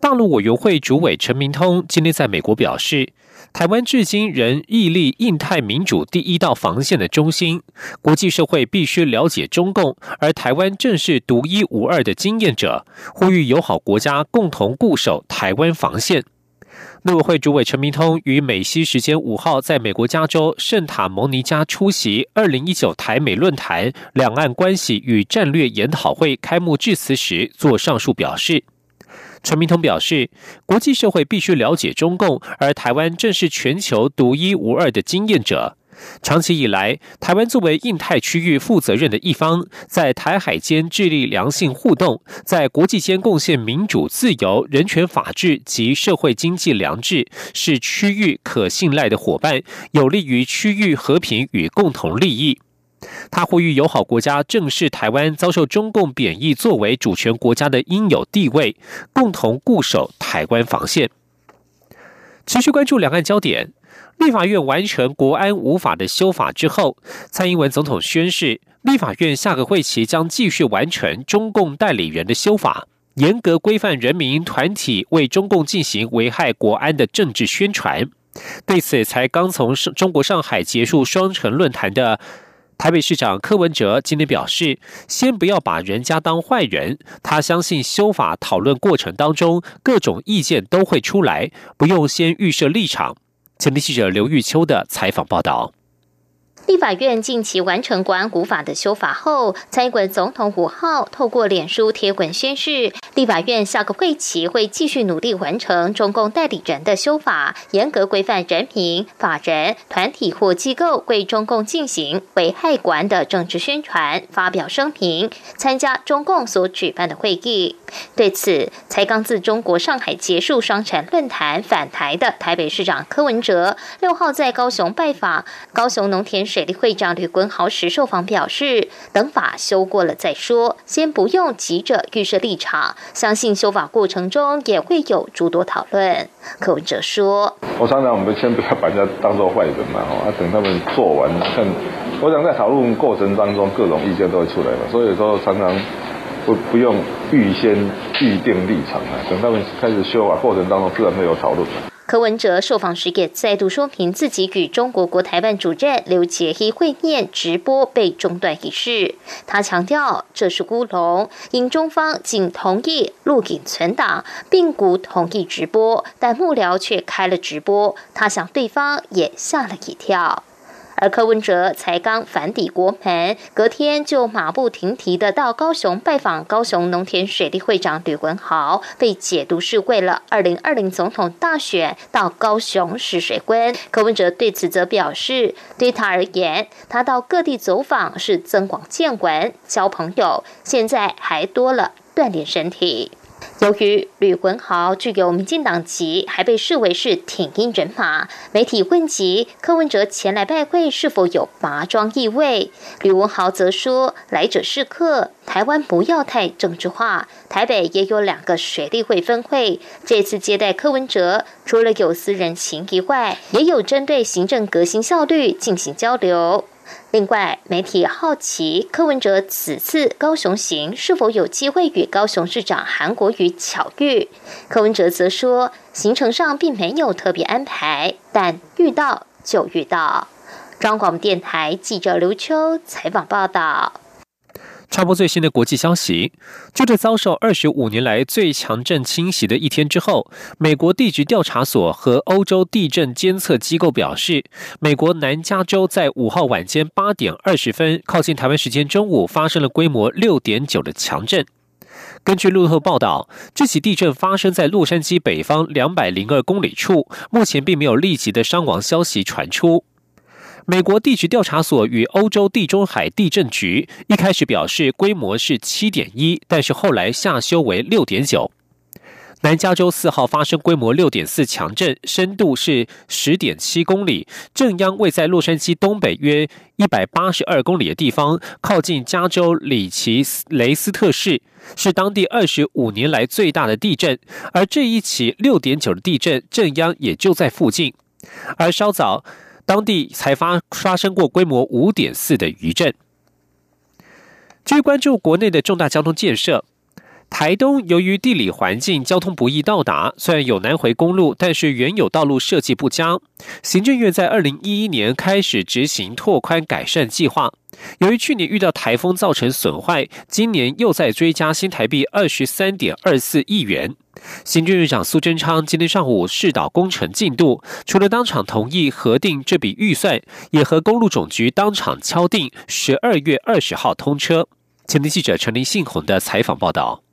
大陆委员会主委陈明通今天在美国表示，台湾至今仍屹立印太民主第一道防线的中心，国际社会必须了解中共，而台湾正是独一无二的经验者，呼吁友好国家共同固守台湾防线。陆委会主委陈明通于美西时间五号在美国加州圣塔蒙尼加出席二零一九台美论坛两岸关系与战略研讨会开幕致辞时，做上述表示。陈明通表示，国际社会必须了解中共，而台湾正是全球独一无二的经验者。长期以来，台湾作为印太区域负责任的一方，在台海间致力良性互动，在国际间贡献民主、自由、人权、法治及社会经济良治，是区域可信赖的伙伴，有利于区域和平与共同利益。他呼吁友好国家正视台湾遭受中共贬义作为主权国家的应有地位，共同固守台湾防线。持续关注两岸焦点，立法院完成国安无法的修法之后，蔡英文总统宣誓，立法院下个会期将继续完成中共代理人的修法，严格规范人民团体为中共进行危害国安的政治宣传。对此，才刚从中国上海结束双城论坛的。台北市长柯文哲今天表示，先不要把人家当坏人。他相信修法讨论过程当中，各种意见都会出来，不用先预设立场。前天记者刘玉秋的采访报道。立法院近期完成国安古法的修法后，蔡英文总统五号透过脸书贴文宣誓，立法院下个会期会继续努力完成中共代理人的修法，严格规范人民、法人、团体或机构为中共进行危害国安的政治宣传，发表声明，参加中共所举办的会议。对此，才刚自中国上海结束双城论坛返台的台北市长柯文哲，六号在高雄拜访高雄农田。水利会长吕坤豪时受访表示，等法修过了再说，先不用急着预设立场，相信修法过程中也会有诸多讨论。柯文哲说：“我常常我们先不要把人家当做坏人嘛，哦，等他们做完，看，我想在讨论过程当中各种意见都会出来嘛，所以说常常不不用预先预定立场啊，等他们开始修法过程当中自然会有讨论。”柯文哲受访时也再度说明自己与中国国台办主任刘杰一会面直播被中断一事。他强调这是乌龙，因中方仅同意录影存档，并不同意直播，但幕僚却开了直播，他想对方也吓了一跳。而柯文哲才刚返抵国门，隔天就马不停蹄的到高雄拜访高雄农田水利会长吕文豪，被解读是为了二零二零总统大选到高雄试水温。柯文哲对此则表示，对他而言，他到各地走访是增广见闻、交朋友，现在还多了锻炼身体。由于吕文豪具有民进党籍，还被视为是挺英人马，媒体问及柯文哲前来拜会是否有拔庄意味，吕文豪则说：“来者是客，台湾不要太政治化。台北也有两个水利会分会，这次接待柯文哲，除了有私人情谊外，也有针对行政革新效率进行交流。”另外，媒体好奇柯文哲此次高雄行是否有机会与高雄市长韩国瑜巧遇。柯文哲则说，行程上并没有特别安排，但遇到就遇到。中广电台记者刘秋采访报道。插播最新的国际消息，就在遭受二十五年来最强震侵袭的一天之后，美国地质调查所和欧洲地震监测机构表示，美国南加州在五号晚间八点二十分，靠近台湾时间中午发生了规模六点九的强震。根据路透报道，这起地震发生在洛杉矶北方两百零二公里处，目前并没有立即的伤亡消息传出。美国地质调查所与欧洲地中海地震局一开始表示规模是七点一，但是后来下修为六点九。南加州四号发生规模六点四强震，深度是十点七公里，震央位在洛杉矶东北约一百八十二公里的地方，靠近加州里奇雷斯特市，是当地二十五年来最大的地震。而这一起六点九的地震，震央也就在附近。而稍早，当地才发发生过规模五点四的余震。继续关注国内的重大交通建设。台东由于地理环境，交通不易到达。虽然有南回公路，但是原有道路设计不佳。行政院在二零一一年开始执行拓宽改善计划。由于去年遇到台风造成损坏，今年又在追加新台币二十三点二四亿元。行政院长苏贞昌今天上午视导工程进度，除了当场同意核定这笔预算，也和公路总局当场敲定十二月二十号通车。前天记者陈林信宏的采访报道。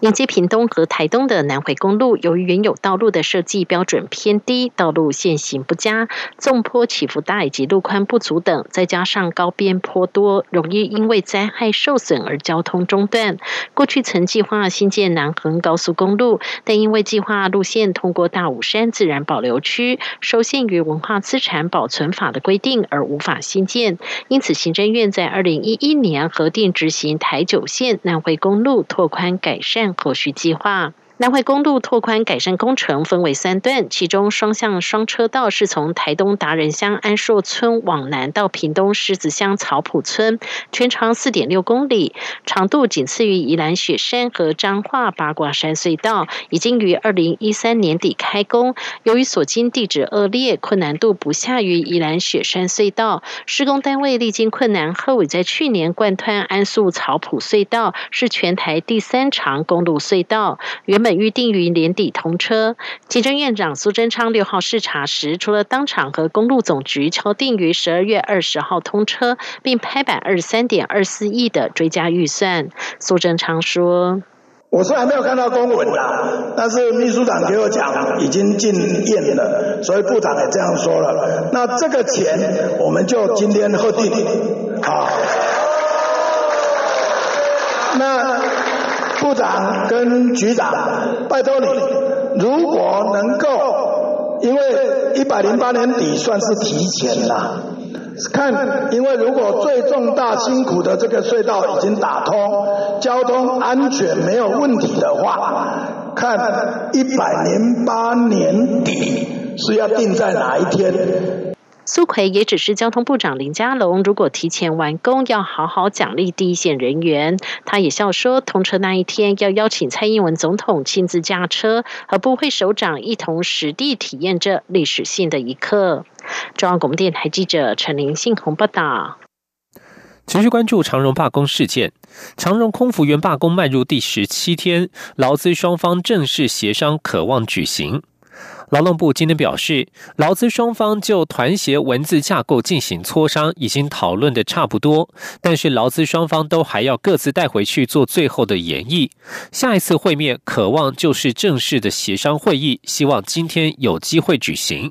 连接屏东和台东的南回公路，由于原有道路的设计标准偏低，道路线型不佳，纵坡起伏大以及路宽不足等，再加上高边坡多，容易因为灾害受损而交通中断。过去曾计划新建南横高速公路，但因为计划路线通过大武山自然保留区，受限于文化资产保存法的规定而无法新建。因此，行政院在二零一一年核定执行台九线南回公路拓宽改善。后续计划。南回公路拓宽改善工程分为三段，其中双向双车道是从台东达人乡安硕村往南到屏东狮子乡草埔村，全长四点六公里，长度仅次于宜兰雪山和彰化八卦山隧道，已经于二零一三年底开工。由于所经地质恶劣，困难度不下于宜兰雪山隧道，施工单位历经困难后，已在去年贯穿安素草埔隧道，是全台第三长公路隧道。原本预定于年底通车。行政院长苏贞昌六号视察时，除了当场和公路总局敲定于十二月二十号通车，并拍板二十三点二四亿的追加预算。苏贞昌说：“我虽然没有看到公文啦，但是秘书长给我讲已经进院了，所以部长也这样说了。那这个钱我们就今天核定，好。那。”部长跟局长，拜托你，如果能够，因为一百零八年底算是提前了，看，因为如果最重大辛苦的这个隧道已经打通，交通安全没有问题的话，看一百零八年底是要定在哪一天。苏奎也指示交通部长林佳龙，如果提前完工，要好好奖励第一线人员。他也笑说，通车那一天要邀请蔡英文总统亲自驾车，和部会首长一同实地体验这历史性的一刻。中央广播电台记者陈林信宏报道。持续关注长荣罢工事件，长荣空服员罢工迈入第十七天，劳资双方正式协商，渴望举行。劳动部今天表示，劳资双方就团协文字架构进行磋商，已经讨论的差不多，但是劳资双方都还要各自带回去做最后的演绎。下一次会面，渴望就是正式的协商会议，希望今天有机会举行。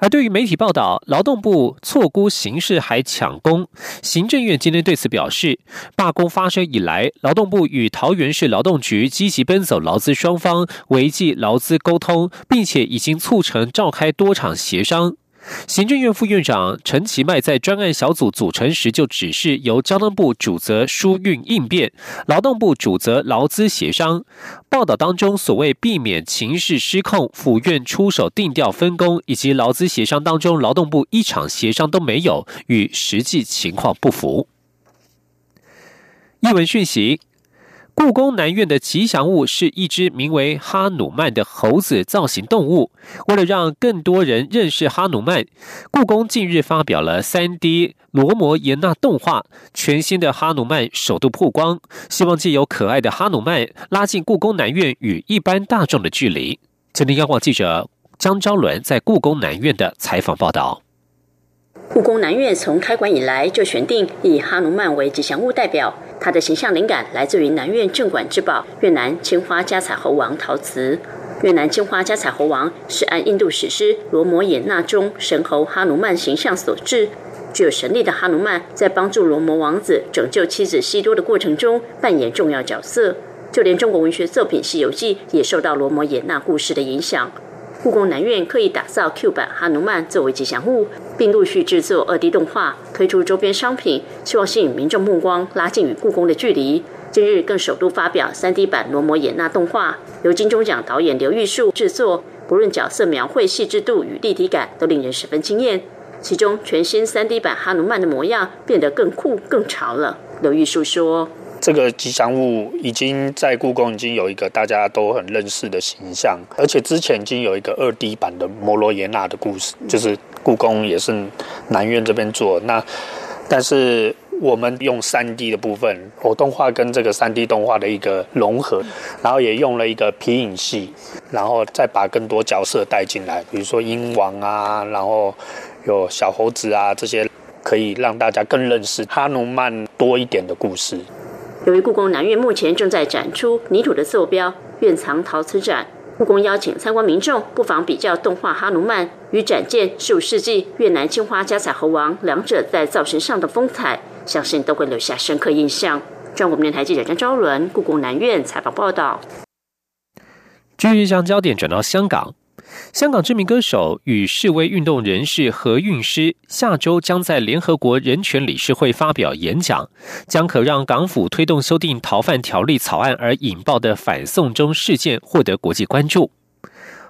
而对于媒体报道，劳动部错估形势还抢工，行政院今天对此表示，罢工发生以来，劳动部与桃园市劳动局积极奔走劳资双方，维系劳资沟通，并且已经促成召开多场协商。行政院副院长陈其迈在专案小组组成时就指示，由交通部主责疏运应变，劳动部主责劳资协商。报道当中所谓避免情势失控，府院出手定调分工，以及劳资协商当中劳动部一场协商都没有，与实际情况不符。译文讯息。故宫南院的吉祥物是一只名为哈努曼的猴子造型动物。为了让更多人认识哈努曼，故宫近日发表了 3D 罗摩衍那动画，全新的哈努曼首度曝光，希望借由可爱的哈努曼拉近故宫南院与一般大众的距离。今天，央广记者张昭伦在故宫南院的采访报道。故宫南院从开馆以来就选定以哈努曼为吉祥物代表，它的形象灵感来自于南院镇馆之宝——越南青花加彩猴王陶瓷。越南青花加彩猴王是按印度史诗《罗摩衍那》中神猴哈努曼形象所制。具有神力的哈努曼在帮助罗摩王子拯救妻子西多的过程中扮演重要角色。就连中国文学作品《西游记》也受到罗摩衍那故事的影响。故宫南院刻意打造 Q 版哈努曼作为吉祥物，并陆续制作二 D 动画，推出周边商品，希望吸引民众目光，拉近与故宫的距离。近日更首度发表三 D 版罗摩衍那动画，由金钟奖导演刘玉树制作，不论角色描绘细致度与立体感，都令人十分惊艳。其中全新三 D 版哈努曼的模样变得更酷更潮了。刘玉树说。这个吉祥物已经在故宫已经有一个大家都很认识的形象，而且之前已经有一个二 D 版的摩罗耶娜的故事，就是故宫也是南院这边做。那但是我们用三 D 的部分，我动画跟这个三 D 动画的一个融合，然后也用了一个皮影戏，然后再把更多角色带进来，比如说鹰王啊，然后有小猴子啊这些，可以让大家更认识哈努曼多一点的故事。由于故宫南院目前正在展出泥土的坐标院藏陶瓷展，故宫邀请参观民众不妨比较动画哈努曼与展件十五世纪越南青花加彩猴王两者在造型上的风采，相信都会留下深刻印象。中国电台记者张昭伦，故宫南院采访报道。继续将焦点转到香港。香港知名歌手与示威运动人士何韵诗下周将在联合国人权理事会发表演讲，将可让港府推动修订逃犯条例草案而引爆的反送中事件获得国际关注。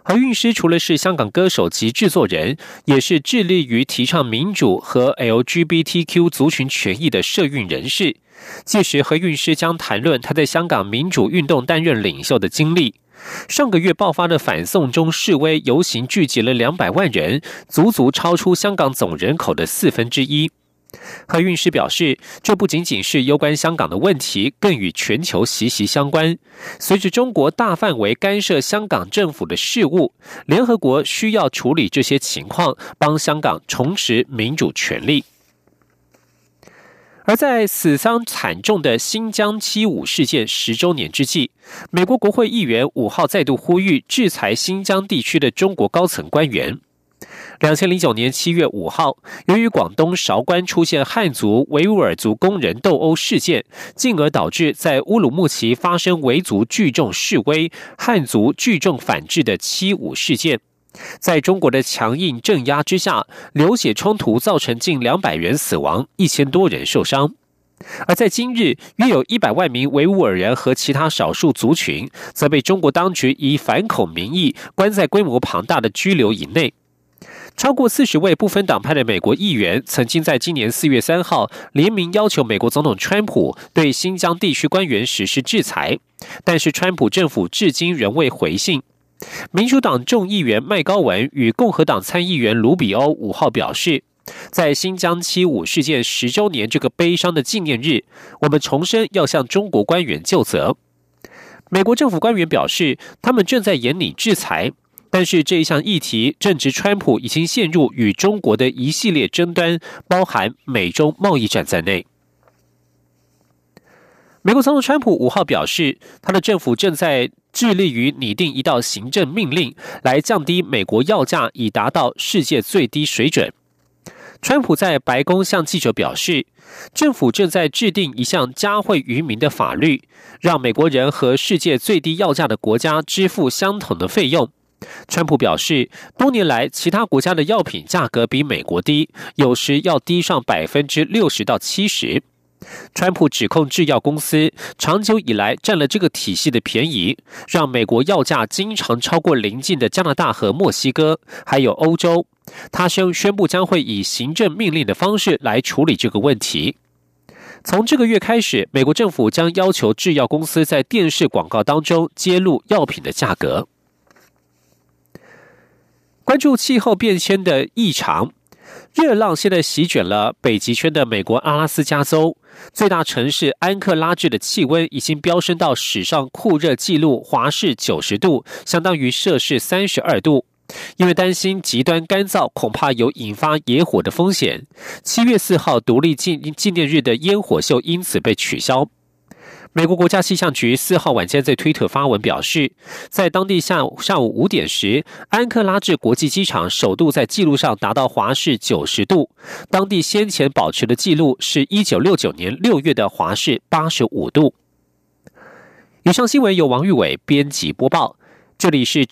何韵诗除了是香港歌手及制作人，也是致力于提倡民主和 LGBTQ 族群权益的社运人士。届时，何韵诗将谈论他在香港民主运动担任领袖的经历。上个月爆发的反送中示威游行聚集了两百万人，足足超出香港总人口的四分之一。何韵诗表示，这不仅仅是攸关香港的问题，更与全球息息相关。随着中国大范围干涉香港政府的事务，联合国需要处理这些情况，帮香港重拾民主权利。而在死伤惨重的新疆七五事件十周年之际，美国国会议员五号再度呼吁制裁新疆地区的中国高层官员。两千零九年七月五号，由于广东韶关出现汉族维吾尔族工人斗殴事件，进而导致在乌鲁木齐发生维族聚众示威、汉族聚众反制的七五事件。在中国的强硬镇压之下，流血冲突造成近两百人死亡，一千多人受伤。而在今日，约有一百万名维吾尔人和其他少数族群，则被中国当局以反恐名义关在规模庞大的拘留营内。超过四十位不分党派的美国议员，曾经在今年四月三号联名要求美国总统川普对新疆地区官员实施制裁，但是川普政府至今仍未回信。民主党众议员麦高文与共和党参议员卢比欧五号表示，在新疆七五事件十周年这个悲伤的纪念日，我们重申要向中国官员就责。美国政府官员表示，他们正在严拟制裁，但是这一项议题正值川普已经陷入与中国的一系列争端，包含美中贸易战在内。美国总统川普五号表示，他的政府正在。致力于拟定一道行政命令，来降低美国药价，以达到世界最低水准。川普在白宫向记者表示，政府正在制定一项加惠于民的法律，让美国人和世界最低药价的国家支付相同的费用。川普表示，多年来其他国家的药品价格比美国低，有时要低上百分之六十到七十。川普指控制药公司长久以来占了这个体系的便宜，让美国药价经常超过邻近的加拿大和墨西哥，还有欧洲。他宣宣布将会以行政命令的方式来处理这个问题。从这个月开始，美国政府将要求制药公司在电视广告当中揭露药品的价格。关注气候变迁的异常。热浪现在席卷了北极圈的美国阿拉斯加州，最大城市安克拉治的气温已经飙升到史上酷热纪录华氏九十度，相当于摄氏三十二度。因为担心极端干燥恐怕有引发野火的风险，七月四号独立纪纪念日的烟火秀因此被取消。美国国家气象局四号晚间在推特发文表示，在当地下午下午五点时，安克拉至国际机场首度在记录上达到华氏九十度，当地先前保持的记录是一九六九年六月的华氏八十五度。以上新闻由王玉伟编辑播报，这里是。